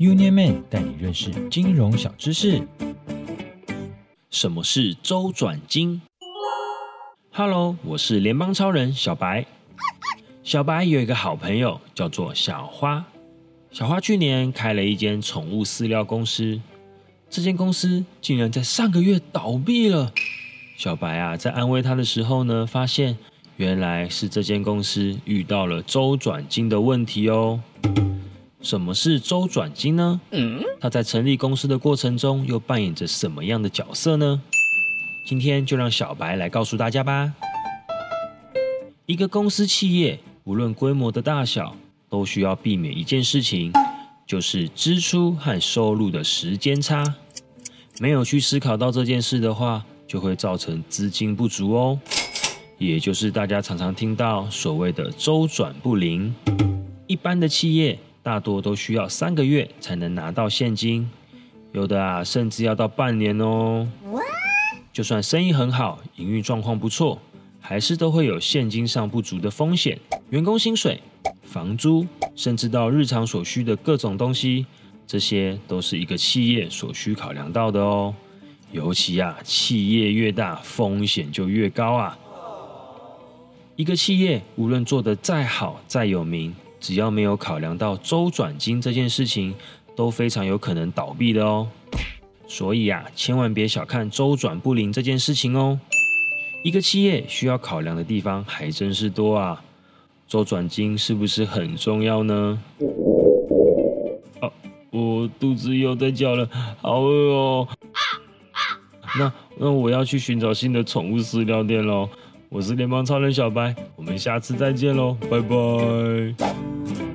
Union Man 带你认识金融小知识。什么是周转金？Hello，我是联邦超人小白。小白有一个好朋友叫做小花。小花去年开了一间宠物饲料公司，这间公司竟然在上个月倒闭了。小白啊，在安慰他的时候呢，发现原来是这间公司遇到了周转金的问题哦。什么是周转金呢？嗯，它在成立公司的过程中又扮演着什么样的角色呢？今天就让小白来告诉大家吧。一个公司企业，无论规模的大小，都需要避免一件事情，就是支出和收入的时间差。没有去思考到这件事的话，就会造成资金不足哦，也就是大家常常听到所谓的周转不灵。一般的企业。大多都需要三个月才能拿到现金，有的啊甚至要到半年哦。就算生意很好，营运状况不错，还是都会有现金上不足的风险。员工薪水、房租，甚至到日常所需的各种东西，这些都是一个企业所需考量到的哦。尤其啊，企业越大，风险就越高啊。一个企业无论做得再好、再有名，只要没有考量到周转金这件事情，都非常有可能倒闭的哦。所以啊，千万别小看周转不灵这件事情哦。一个企业需要考量的地方还真是多啊。周转金是不是很重要呢？啊，我肚子又在叫了，好饿哦。那那我要去寻找新的宠物饲料店喽。我是联邦超人小白，我们下次再见喽，拜拜。